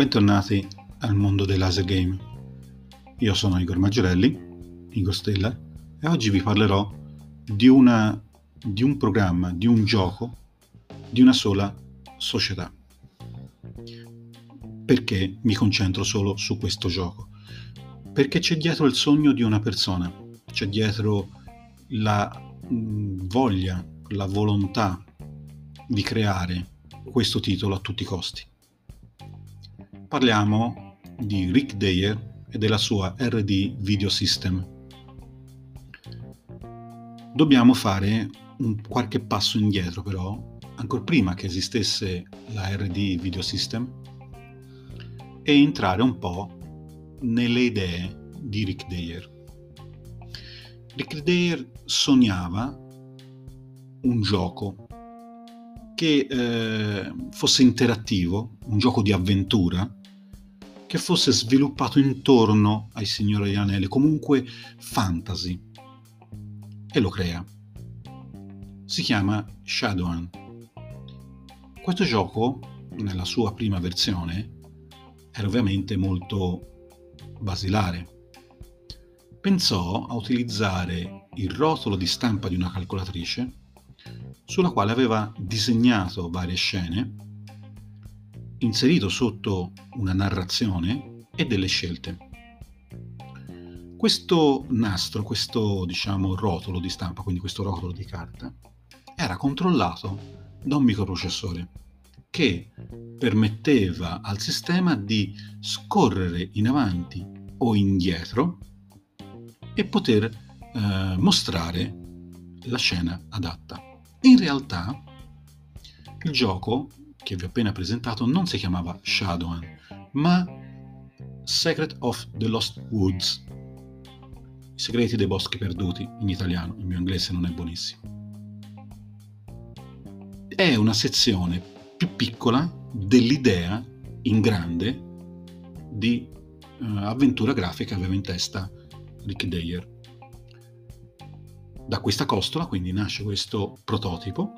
bentornati al mondo dei laser game. Io sono Igor Maggiorelli, Igor Stella, e oggi vi parlerò di, una, di un programma, di un gioco, di una sola società. Perché mi concentro solo su questo gioco? Perché c'è dietro il sogno di una persona, c'è dietro la mm, voglia, la volontà di creare questo titolo a tutti i costi parliamo di Rick Dayer e della sua RD Video System. Dobbiamo fare un qualche passo indietro però, ancora prima che esistesse la RD Video System, e entrare un po' nelle idee di Rick Dayer. Rick Dayer sognava un gioco che eh, fosse interattivo, un gioco di avventura, che fosse sviluppato intorno ai Signori degli Anelli, comunque fantasy. E lo crea. Si chiama Shadowrun. Questo gioco, nella sua prima versione, era ovviamente molto basilare. Pensò a utilizzare il rotolo di stampa di una calcolatrice sulla quale aveva disegnato varie scene inserito sotto una narrazione e delle scelte. Questo nastro, questo diciamo rotolo di stampa, quindi questo rotolo di carta, era controllato da un microprocessore che permetteva al sistema di scorrere in avanti o indietro e poter eh, mostrare la scena adatta. In realtà il gioco che vi ho appena presentato non si chiamava Shadowrun, ma Secret of the Lost Woods. I segreti dei boschi perduti in italiano, il mio inglese non è buonissimo. È una sezione più piccola dell'idea in grande di uh, avventura grafica che aveva in testa Rick Dayer. Da questa costola quindi nasce questo prototipo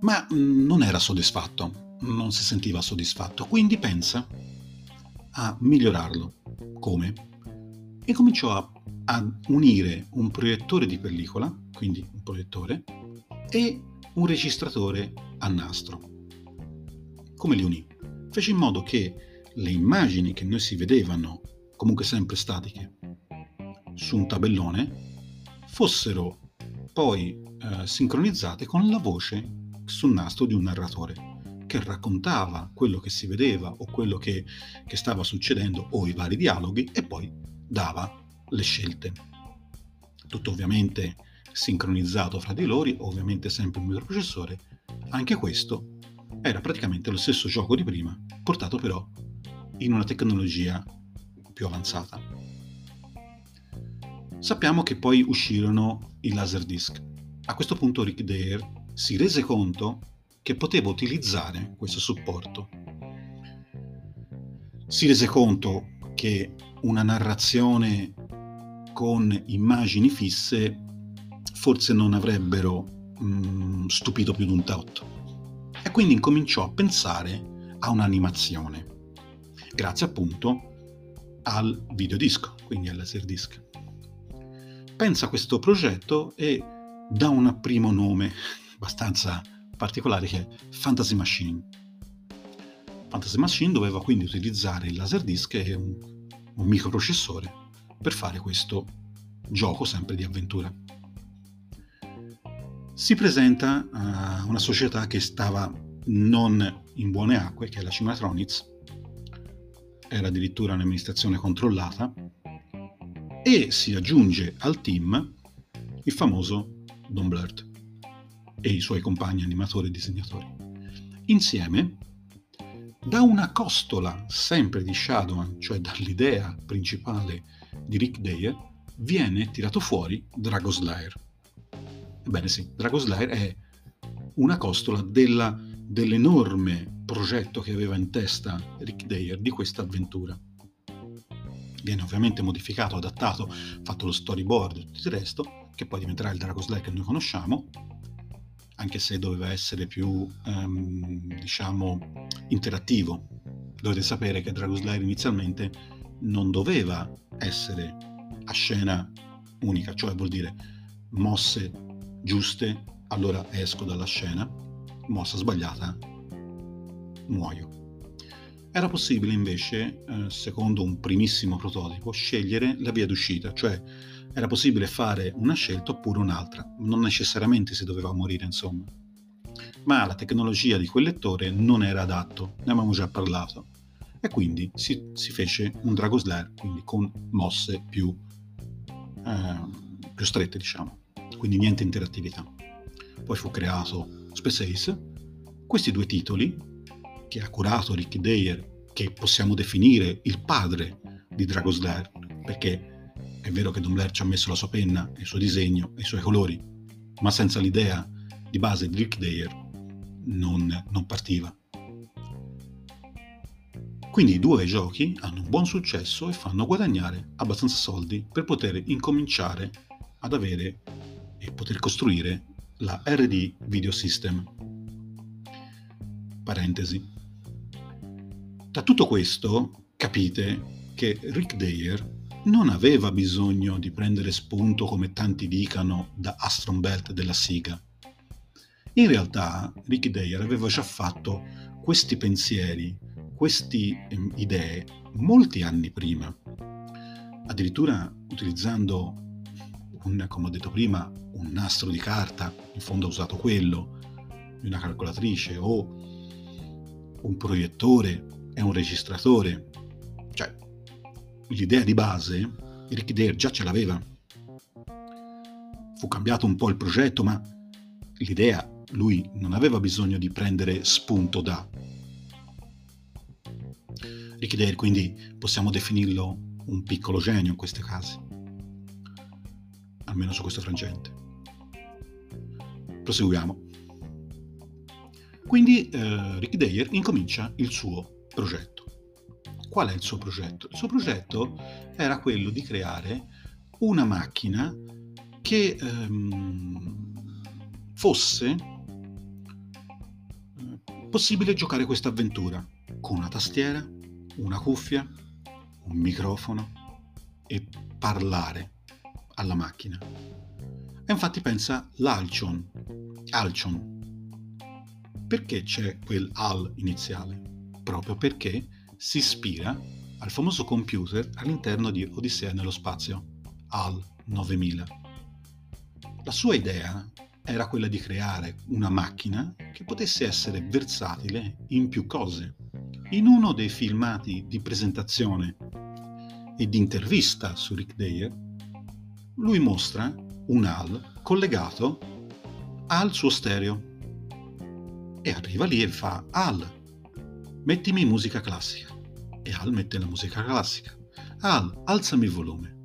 ma mm, non era soddisfatto, non si sentiva soddisfatto, quindi pensa a migliorarlo. Come? E cominciò a, a unire un proiettore di pellicola, quindi un proiettore, e un registratore a nastro. Come li unì? Fece in modo che le immagini che noi si vedevano, comunque sempre statiche, su un tabellone, fossero poi eh, sincronizzate con la voce sul nastro di un narratore che raccontava quello che si vedeva o quello che, che stava succedendo o i vari dialoghi e poi dava le scelte. Tutto ovviamente sincronizzato fra di loro, ovviamente sempre un microprocessore. Anche questo era praticamente lo stesso gioco di prima, portato però in una tecnologia più avanzata. Sappiamo che poi uscirono i Laserdisc. A questo punto Rick Dare si rese conto che poteva utilizzare questo supporto. Si rese conto che una narrazione con immagini fisse forse non avrebbero mh, mm, stupito più di un tatto. E quindi incominciò a pensare a un'animazione, grazie appunto al videodisco, quindi al laserdisc. Pensa a questo progetto e dà un primo nome abbastanza particolare che è Fantasy Machine. Fantasy Machine doveva quindi utilizzare il Laserdisc e un, un microprocessore per fare questo gioco sempre di avventura. Si presenta a una società che stava non in buone acque, che è la Cimatronics, era addirittura un'amministrazione controllata, e si aggiunge al team il famoso Don Blurt e i suoi compagni animatori e disegnatori. Insieme, da una costola sempre di Shadowrun, cioè dall'idea principale di Rick Dayer, viene tirato fuori Dragoslayer. Ebbene sì, Dragoslayer è una costola della, dell'enorme progetto che aveva in testa Rick Dayer di questa avventura. Viene ovviamente modificato, adattato, fatto lo storyboard e tutto il resto, che poi diventerà il Dragoslayer che noi conosciamo, anche se doveva essere più, um, diciamo, interattivo. Dovete sapere che Dragon Slayer inizialmente non doveva essere a scena unica, cioè vuol dire mosse giuste, allora esco dalla scena, mossa sbagliata, muoio. Era possibile invece, eh, secondo un primissimo prototipo, scegliere la via d'uscita, cioè era possibile fare una scelta oppure un'altra, non necessariamente si doveva morire insomma. Ma la tecnologia di quel lettore non era adatto, ne avevamo già parlato, e quindi si, si fece un Dragon Slayer, quindi con mosse più, eh, più strette diciamo, quindi niente interattività. Poi fu creato Space Ace, questi due titoli che ha curato Rick Dayer, che possiamo definire il padre di Dragon Slayer, perché è vero che Don Blair ci ha messo la sua penna, il suo disegno i suoi colori, ma senza l'idea di base di Rick Dayer non, non partiva. Quindi i due giochi hanno un buon successo e fanno guadagnare abbastanza soldi per poter incominciare ad avere e poter costruire la RD Video System. Parentesi. Da tutto questo capite che Rick Dayer non aveva bisogno di prendere spunto, come tanti dicano, da Astron Belt della Siga. In realtà Rick Dayer aveva già fatto questi pensieri, queste ehm, idee molti anni prima, addirittura utilizzando, un, come ho detto prima, un nastro di carta, in fondo ha usato quello, una calcolatrice o un proiettore è un registratore. Cioè, l'idea di base, Rick Dare già ce l'aveva. Fu cambiato un po' il progetto, ma l'idea lui non aveva bisogno di prendere spunto da. Rick Dare quindi possiamo definirlo un piccolo genio in questi casi, almeno su questo frangente. Proseguiamo. Quindi eh, Rick Dare incomincia il suo progetto. Qual è il suo progetto? Il suo progetto era quello di creare una macchina che ehm, fosse eh, possibile giocare questa avventura con una tastiera, una cuffia, un microfono e parlare alla macchina. E infatti pensa l'Alcion. Alcion. Perché c'è quel AL iniziale? proprio perché si ispira al famoso computer all'interno di Odissea nello spazio, HAL 9000. La sua idea era quella di creare una macchina che potesse essere versatile in più cose. In uno dei filmati di presentazione e di intervista su Rick Dayer, lui mostra un HAL collegato al suo stereo e arriva lì e fa HAL mettimi musica classica. E Al mette la musica classica. Al, alzami il volume.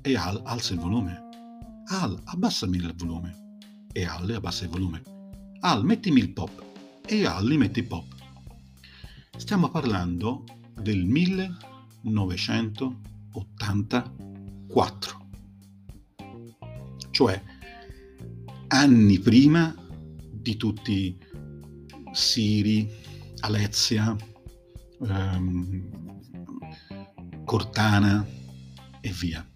E Al alza il volume. Al, abbassami il volume. E Al abbassa il volume. Al, mettimi il pop. E Al li mette il pop. Stiamo parlando del 1984. Cioè anni prima di tutti Siri, Alezia, ehm, Cortana e via.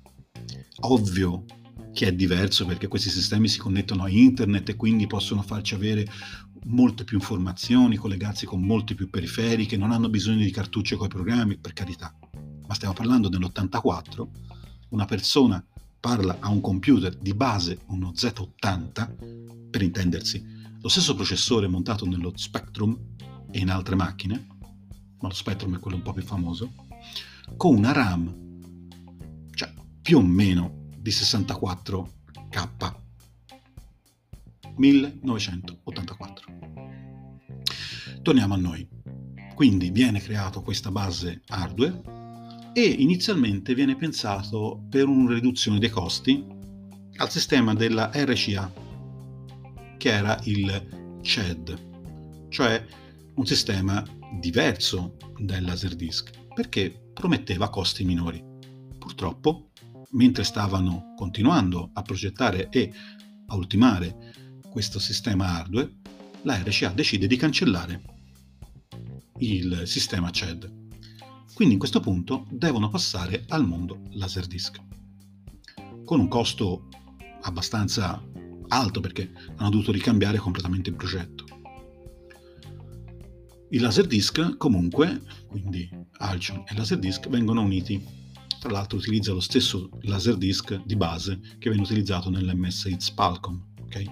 Ovvio che è diverso perché questi sistemi si connettono a internet e quindi possono farci avere molte più informazioni, collegarsi con molte più periferiche, non hanno bisogno di cartucce con i programmi, per carità. Ma stiamo parlando dell'84, una persona parla a un computer di base uno Z80, per intendersi, lo stesso processore montato nello Spectrum e in altre macchine, ma lo Spectrum è quello un po' più famoso, con una RAM, cioè più o meno di 64K. 1984. Torniamo a noi. Quindi viene creata questa base hardware e inizialmente viene pensato per una riduzione dei costi al sistema della RCA, che era il CHED, cioè un sistema diverso dal Laserdisc perché prometteva costi minori. Purtroppo, mentre stavano continuando a progettare e a ultimare questo sistema hardware, la RCA decide di cancellare il sistema CED. Quindi in questo punto devono passare al mondo Laserdisc, con un costo abbastanza alto perché hanno dovuto ricambiare completamente il progetto. I Laserdisc comunque, quindi Alcyon e Laserdisc, vengono uniti. Tra l'altro utilizza lo stesso Laserdisc di base che viene utilizzato nell'MS Hits Palcom, ok?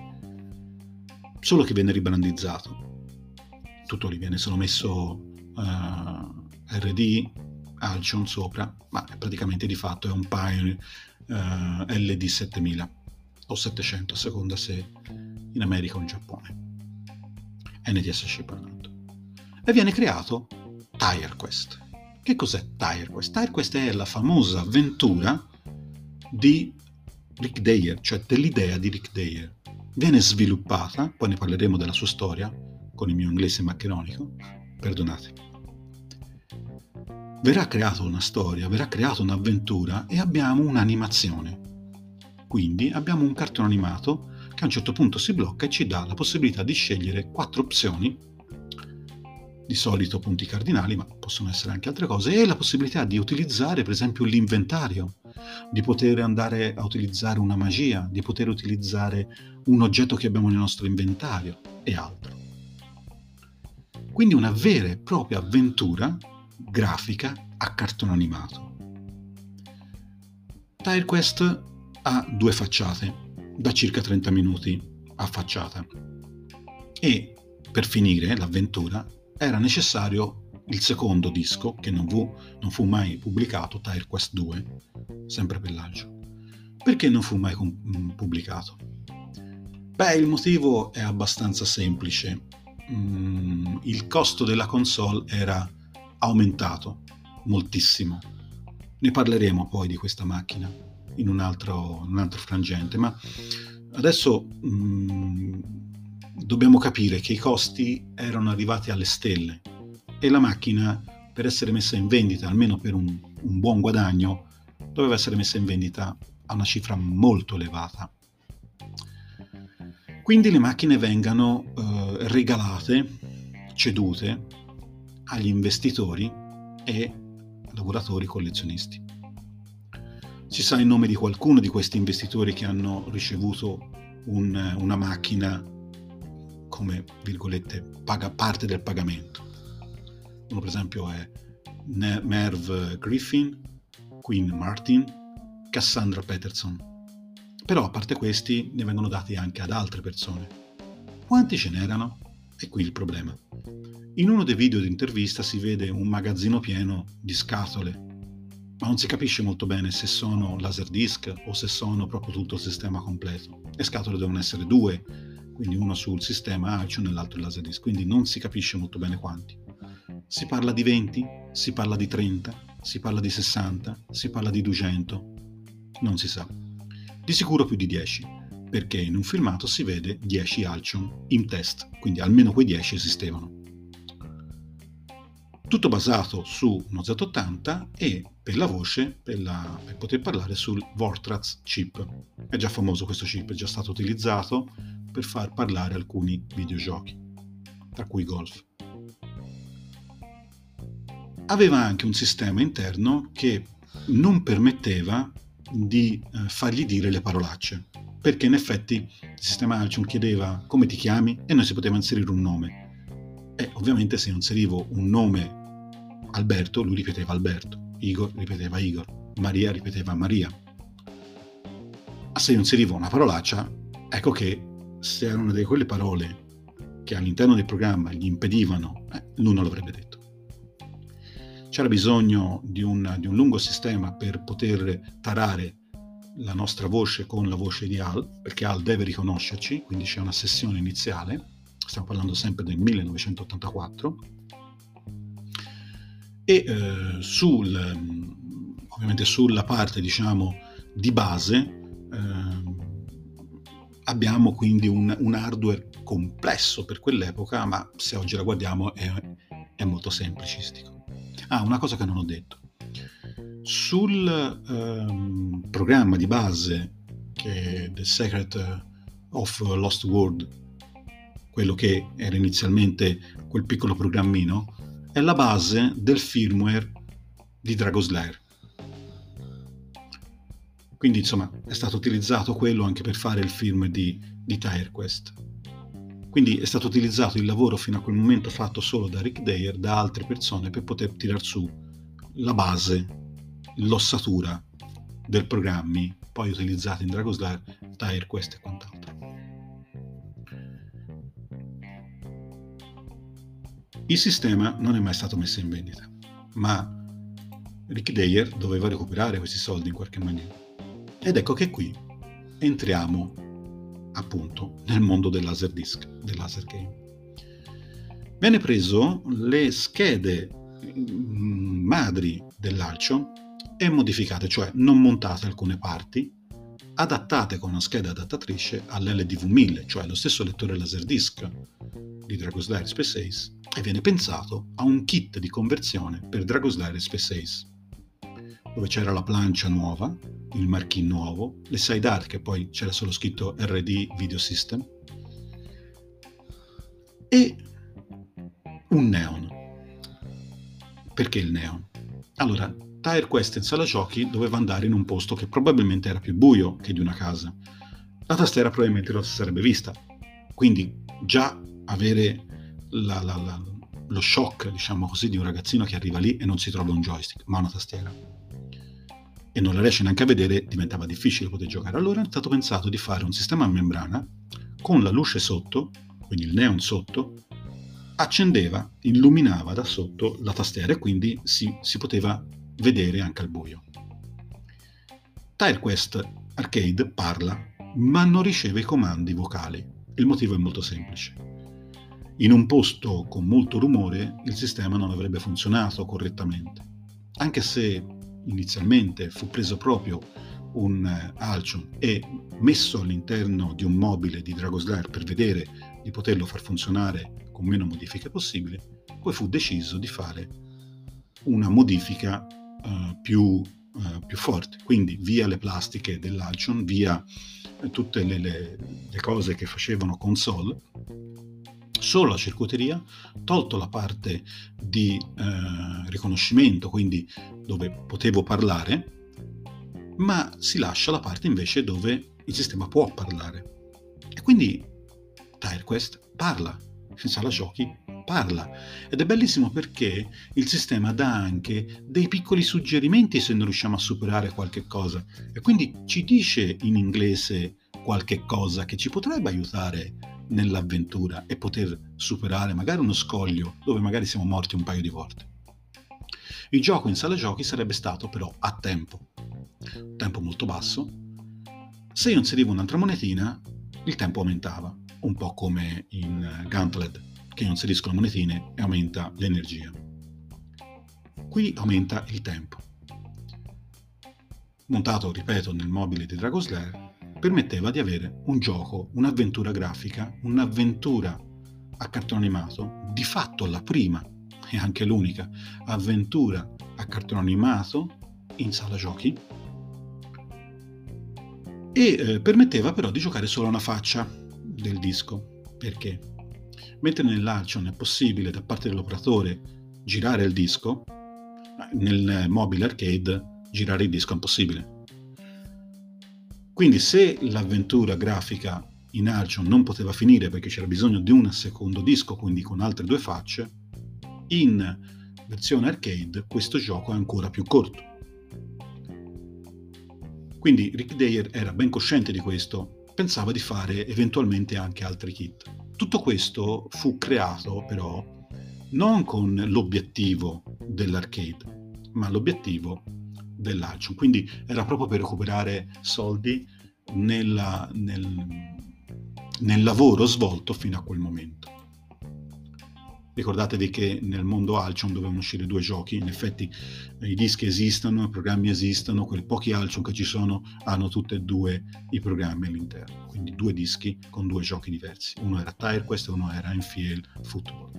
Solo che viene ribrandizzato. Tutto lì viene solo messo uh, eh, RD, Alcyon sopra, ma praticamente di fatto è un Pioneer uh, LD7000 o 700 a seconda se in America o in Giappone. NTSC parlando. E viene creato TireQuest. Che cos'è TireQuest? TireQuest è la famosa avventura di Rick Dayer, cioè dell'idea di Rick Dayer. Viene sviluppata, poi ne parleremo della sua storia, con il mio inglese maccheronico, perdonate. Verrà creata una storia, verrà creata un'avventura e abbiamo un'animazione. Quindi abbiamo un cartone animato che a un certo punto si blocca e ci dà la possibilità di scegliere quattro opzioni, di solito punti cardinali, ma possono essere anche altre cose, e la possibilità di utilizzare per esempio l'inventario, di poter andare a utilizzare una magia, di poter utilizzare un oggetto che abbiamo nel nostro inventario e altro. Quindi una vera e propria avventura grafica a cartone animato. TireQuest ha due facciate, da circa 30 minuti a facciata. E per finire l'avventura era necessario il secondo disco, che non fu, non fu mai pubblicato, TireQuest 2, sempre per l'agio. Perché non fu mai com- mm, pubblicato? Beh, il motivo è abbastanza semplice. Mm, il costo della console era aumentato moltissimo. Ne parleremo poi di questa macchina in un altro, un altro frangente, ma adesso mm, dobbiamo capire che i costi erano arrivati alle stelle e la macchina per essere messa in vendita, almeno per un, un buon guadagno, doveva essere messa in vendita a una cifra molto elevata. Quindi le macchine vengano eh, regalate, cedute agli investitori e lavoratori collezionisti. Si sa il nome di qualcuno di questi investitori che hanno ricevuto un, una macchina come, virgolette, paga parte del pagamento. Uno per esempio è Merv Griffin, Queen Martin, Cassandra Peterson. Però a parte questi ne vengono dati anche ad altre persone. Quanti ce n'erano? E qui il problema. In uno dei video di intervista si vede un magazzino pieno di scatole, ma non si capisce molto bene se sono laserdisc o se sono proprio tutto il sistema completo. Le scatole devono essere due, quindi uno sul sistema Alcion e l'altro il laserdisc, quindi non si capisce molto bene quanti. Si parla di 20, si parla di 30, si parla di 60, si parla di 200, non si sa. Di sicuro più di 10, perché in un filmato si vede 10 Alcion in test, quindi almeno quei 10 esistevano tutto basato su uno Z80 e per la voce, per, la, per, poter parlare sul Vortraz chip. È già famoso questo chip, è già stato utilizzato per far parlare alcuni videogiochi, tra cui Golf. Aveva anche un sistema interno che non permetteva di eh, fargli dire le parolacce, perché in effetti il sistema Alcium chiedeva come ti chiami e non si poteva inserire un nome e ovviamente se inserivo un nome Alberto, lui ripeteva Alberto, Igor ripeteva Igor, Maria ripeteva Maria. Ma se inserivo una parolaccia, ecco che se erano delle quelle parole che all'interno del programma gli impedivano, eh, lui non l'avrebbe detto. C'era bisogno di un, di un lungo sistema per poter tarare la nostra voce con la voce di Al, perché Al deve riconoscerci, quindi c'è una sessione iniziale stiamo parlando sempre del 1984, e eh, sul, ovviamente sulla parte diciamo di base eh, abbiamo quindi un, un, hardware complesso per quell'epoca, ma se oggi la guardiamo è, è molto semplicistico. Ah, una cosa che non ho detto. Sul ehm, programma di base che è del Secret of Lost World, quello che era inizialmente quel piccolo programmino, è la base del firmware di Dragoslayer. Quindi insomma è stato utilizzato quello anche per fare il firmware di, di TireQuest. Quindi è stato utilizzato il lavoro fino a quel momento fatto solo da Rick Dayer, da altre persone, per poter tirar su la base, l'ossatura del programmi poi utilizzati in Dragoslayer, TireQuest e quant'altro. Il sistema non è mai stato messo in vendita, ma Rick Dayer doveva recuperare questi soldi in qualche maniera. Ed ecco che qui entriamo appunto nel mondo del laser disc, del laser game. Viene preso le schede mm, madri dell'Alcio e modificate, cioè non montate alcune parti, adattate con una scheda adattatrice all'LDV1000, cioè lo stesso lettore Laserdisc di Dragoslayer Space Ace, e viene pensato a un kit di conversione per Dragoslayer Space Ace, dove c'era la plancia nuova, il marchino nuovo, le side art che poi c'era solo scritto RD Video System, e un neon. Perché il neon? Allora, Tire Quest in sala giochi doveva andare in un posto che probabilmente era più buio che di una casa. La tastiera probabilmente non si sarebbe vista. Quindi già avere la, la, la, lo shock, diciamo così, di un ragazzino che arriva lì e non si trova un joystick, ma una tastiera. E non la riesce neanche a vedere, diventava difficile poter giocare. Allora è stato pensato di fare un sistema a membrana con la luce sotto, quindi il neon sotto, accendeva, illuminava da sotto la tastiera e quindi si, si poteva vedere anche al buio. TireQuest Arcade parla, ma non riceve i comandi vocali. Il motivo è molto semplice. In un posto con molto rumore il sistema non avrebbe funzionato correttamente, anche se inizialmente fu preso proprio un eh, Alcion e messo all'interno di un mobile di Dragoslayer per vedere di poterlo far funzionare con meno modifiche possibili, poi fu deciso di fare una modifica uh, più, uh, più, forte. Quindi via le plastiche dell'Alcion, via uh, tutte le, le, le, cose che facevano console, solo la circuiteria, tolto la parte di riconoscimento, quindi dove potevo parlare, ma si lascia la parte invece dove il sistema può parlare. E quindi TireQuest parla, in sala giochi parla ed è bellissimo perché il sistema dà anche dei piccoli suggerimenti se non riusciamo a superare qualche cosa e quindi ci dice in inglese qualche cosa che ci potrebbe aiutare nell'avventura e poter superare magari uno scoglio dove magari siamo morti un paio di volte. Il gioco in sala giochi sarebbe stato però a tempo, tempo molto basso. Se io inserivo un'altra monetina, il tempo aumentava, un po' come in Gauntlet che inseriscono monetine e aumenta l'energia. Qui aumenta il tempo. Montato, ripeto, nel mobile di Dragoslayer, permetteva di avere un gioco, un'avventura grafica, un'avventura a cartone animato, di fatto la prima e anche l'unica avventura a cartone animato in sala giochi e eh, permetteva però di giocare solo una faccia del disco. Perché? Mentre nell'Archon è possibile da parte dell'operatore girare il disco, nel mobile arcade girare il disco è impossibile. Quindi se l'avventura grafica in Archon non poteva finire perché c'era bisogno di un secondo disco, quindi con altre due facce, in versione arcade questo gioco è ancora più corto. Quindi Rick Dayer era ben cosciente di questo, pensava di fare eventualmente anche altri kit. Tutto questo fu creato però non con l'obiettivo dell'arcade, ma l'obiettivo dell'Alcion. Quindi era proprio per recuperare soldi nella, nel, nel lavoro svolto fino a quel momento. Ricordatevi che nel mondo Alcion dovevano uscire due giochi, in effetti i dischi esistono, i programmi esistono, quei pochi Alcion che ci sono hanno tutti e due i programmi all'interno, quindi due dischi con due giochi diversi. Uno era Tire Quest e uno era Enfield Football.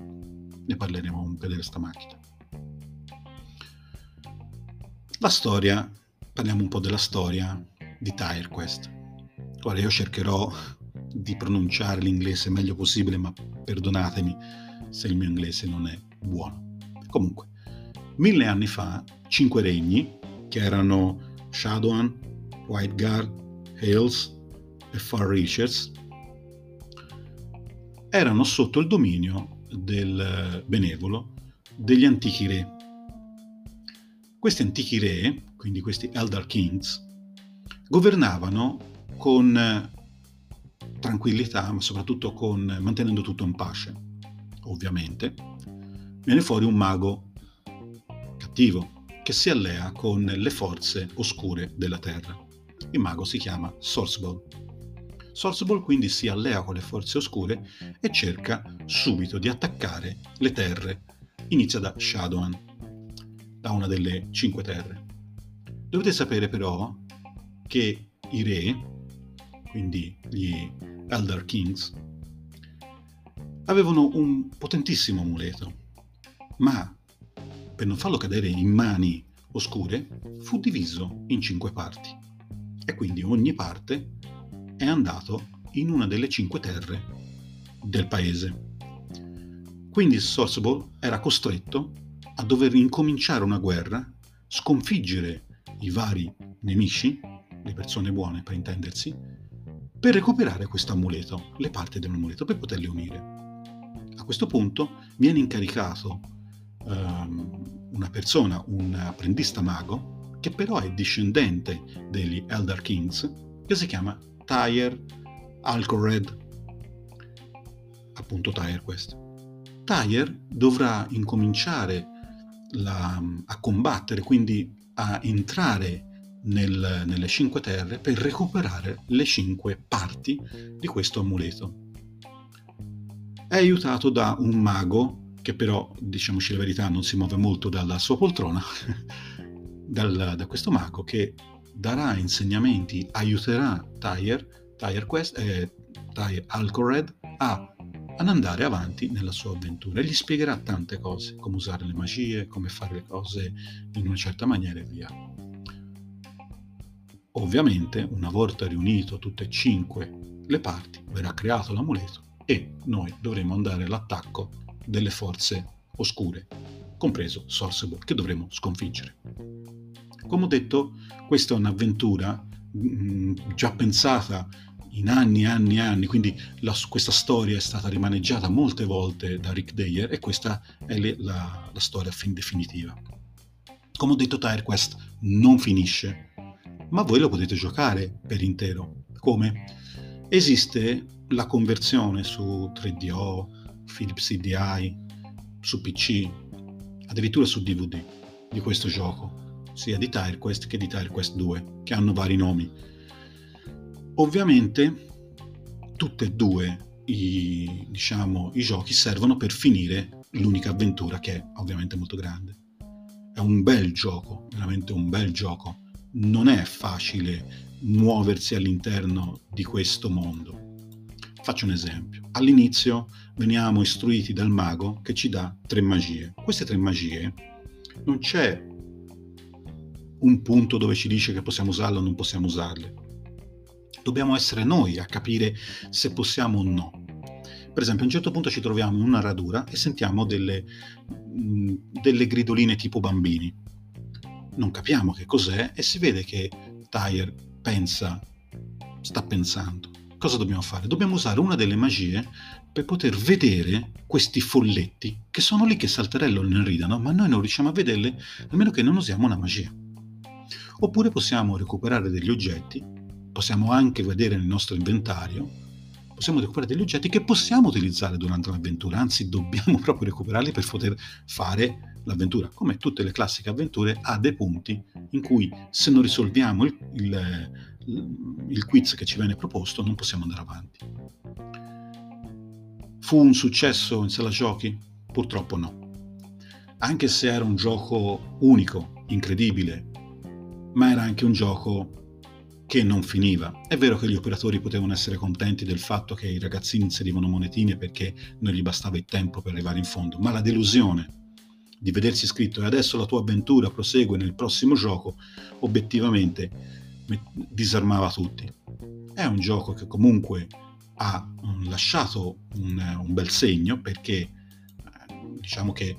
Ne parleremo un po' di questa macchina. La storia, parliamo un po' della storia di Tire Quest. Ora io cercherò di pronunciare l'inglese meglio possibile, ma perdonatemi se il mio inglese non è buono. Comunque, mille anni fa, cinque regni, che erano Shadowhan, Whiteguard, Hales e Far Reachers, erano sotto il dominio del benevolo degli antichi re. Questi antichi re, quindi questi Elder Kings, governavano con tranquillità, ma soprattutto con, mantenendo tutto in pace. Ovviamente viene fuori un mago cattivo che si allea con le forze oscure della Terra. Il mago si chiama Sourceball. Sourceball quindi si allea con le forze oscure e cerca subito di attaccare le terre. Inizia da Shadowhan, da una delle cinque terre. Dovete sapere però che i re, quindi gli Elder Kings, avevano un potentissimo amuleto, ma per non farlo cadere in mani oscure fu diviso in cinque parti e quindi ogni parte è andato in una delle cinque terre del paese. Quindi Sorsable era costretto a dover incominciare una guerra, sconfiggere i vari nemici, le persone buone per intendersi, per recuperare questo amuleto, le parti dell'amuleto, per poterle unire. A questo punto viene incaricato um, una persona, un apprendista mago, che però è discendente degli Elder Kings, che si chiama Tyre Alcored. Appunto Tyre questo. Tyre dovrà incominciare la, a combattere, quindi a entrare nel, nelle cinque terre per recuperare le cinque parti di questo amuleto. È aiutato da un mago che però, diciamoci la verità, non si muove molto dalla sua poltrona, dal, da questo mago che darà insegnamenti, aiuterà Tyre, Tyre, Quest, eh, Tyre Alcored a, ad andare avanti nella sua avventura e gli spiegherà tante cose, come usare le magie, come fare le cose in una certa maniera e via. Ovviamente, una volta riunito tutte e cinque le parti, verrà creato l'amuleto e noi dovremo andare all'attacco delle forze oscure, compreso Sorsable, che dovremo sconfiggere. Come ho detto, questa è un'avventura mh, mm, già pensata in anni e anni e anni, quindi la, questa storia è stata rimaneggiata molte volte da Rick Dayer e questa è le, la, la storia fin definitiva. Come ho detto, TireQuest non finisce, ma voi lo potete giocare per intero. Come? Esiste la conversione su 3DO, Philips CDI, su PC, addirittura su DVD di questo gioco, sia di TireQuest che di TireQuest 2, che hanno vari nomi. Ovviamente tutte e due i, diciamo, i giochi servono per finire l'unica avventura che è ovviamente molto grande. È un bel gioco, veramente un bel gioco non è facile muoversi all'interno di questo mondo. Faccio un esempio. All'inizio veniamo istruiti dal mago che ci dà tre magie. Queste tre magie non c'è un punto dove ci dice che possiamo usarle o non possiamo usarle. Dobbiamo essere noi a capire se possiamo o no. Per esempio, a un certo punto ci troviamo in una radura e sentiamo delle, mm, delle gridoline tipo bambini non capiamo che cos'è e si vede che Tyre pensa, sta pensando. Cosa dobbiamo fare? Dobbiamo usare una delle magie per poter vedere questi folletti che sono lì che salterellano e ridano, ma noi non riusciamo a vederli a meno che non usiamo una magia. Oppure possiamo recuperare degli oggetti, possiamo anche vedere nel nostro inventario, possiamo recuperare degli oggetti che possiamo utilizzare durante l'avventura, anzi dobbiamo proprio recuperarli per poter fare l'avventura, come tutte le classiche avventure, ha dei punti in cui se non risolviamo il, il, il quiz che ci viene proposto non possiamo andare avanti. Fu un successo in sala giochi? Purtroppo no. Anche se era un gioco unico, incredibile, ma era anche un gioco che non finiva. È vero che gli operatori potevano essere contenti del fatto che i ragazzini inserivano monetine perché non gli bastava il tempo per arrivare in fondo, ma la delusione di vedersi scritto e adesso la tua avventura prosegue nel prossimo gioco, obiettivamente disarmava tutti. È un gioco che comunque ha lasciato un, un bel segno perché eh, diciamo che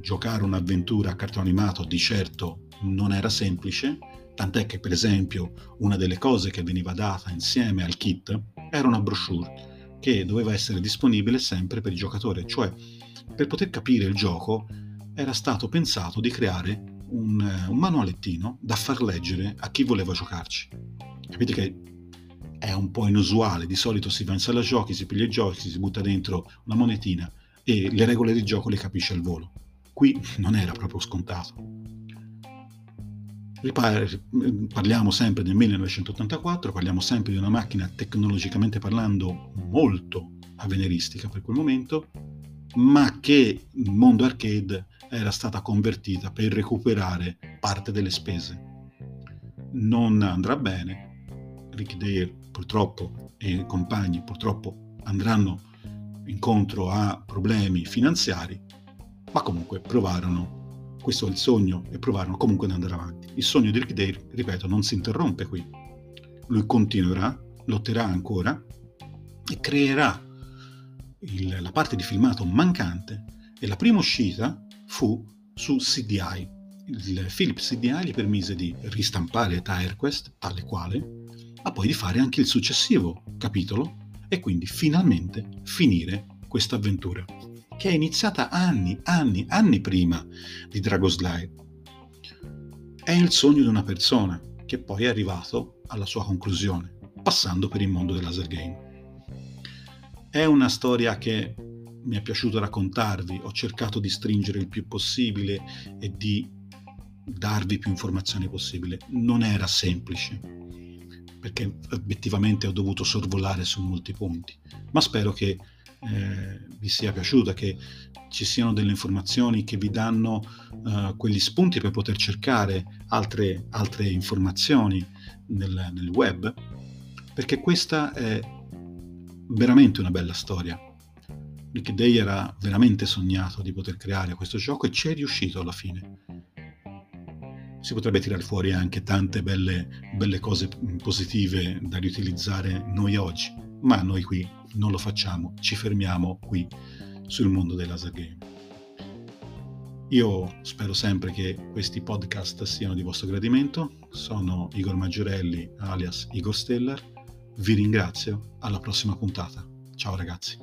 giocare un'avventura a cartone animato di certo non era semplice, tant'è che per esempio una delle cose che veniva data insieme al kit era una brochure che doveva essere disponibile sempre per il giocatore, cioè per poter capire il gioco era stato pensato di creare un, un manualettino da far leggere a chi voleva giocarci. Capite che è un po' inusuale, di solito si va in sala giochi, si piglia i giochi, si butta dentro una monetina e le regole di gioco le capisce al volo. Qui non era proprio scontato. Parliamo sempre del 1984, parliamo sempre di una macchina tecnologicamente parlando molto avveniristica per quel momento, ma che in mondo arcade era stata convertita per recuperare parte delle spese. Non andrà bene. Rick Dale purtroppo e i compagni purtroppo andranno incontro a problemi finanziari, ma comunque provarono, questo è il sogno, e provarono comunque ad andare avanti. Il sogno di Rick Dale, ripeto, non si interrompe qui. Lui continuerà, lotterà ancora e creerà il, la parte di filmato mancante e la prima uscita fu su CDI. Il Philips CDI gli permise di ristampare TireQuest tale quale, ma poi di fare anche il successivo capitolo e quindi finalmente finire questa avventura, che è iniziata anni, anni, anni prima di Dragoslide. È il sogno di una persona che poi è arrivato alla sua conclusione, passando per il mondo del laser game. È una storia che mi è piaciuto raccontarvi, ho cercato di stringere il più possibile e di darvi più informazioni possibile. Non era semplice, perché obiettivamente ho dovuto sorvolare su molti punti, ma spero che eh, vi sia piaciuta, che ci siano delle informazioni che vi danno uh, quegli spunti per poter cercare altre, altre informazioni nel, nel web, perché questa è veramente una bella storia Rick Day era veramente sognato di poter creare questo gioco e ci è riuscito alla fine. Si potrebbe tirare fuori anche tante belle, belle cose positive da riutilizzare noi oggi, ma noi qui non lo facciamo, ci fermiamo qui sul mondo dei laser game. Io spero sempre che questi podcast siano di vostro gradimento. Sono Igor Maggiorelli, alias Igor Stellar. Vi ringrazio, alla prossima puntata. Ciao ragazzi.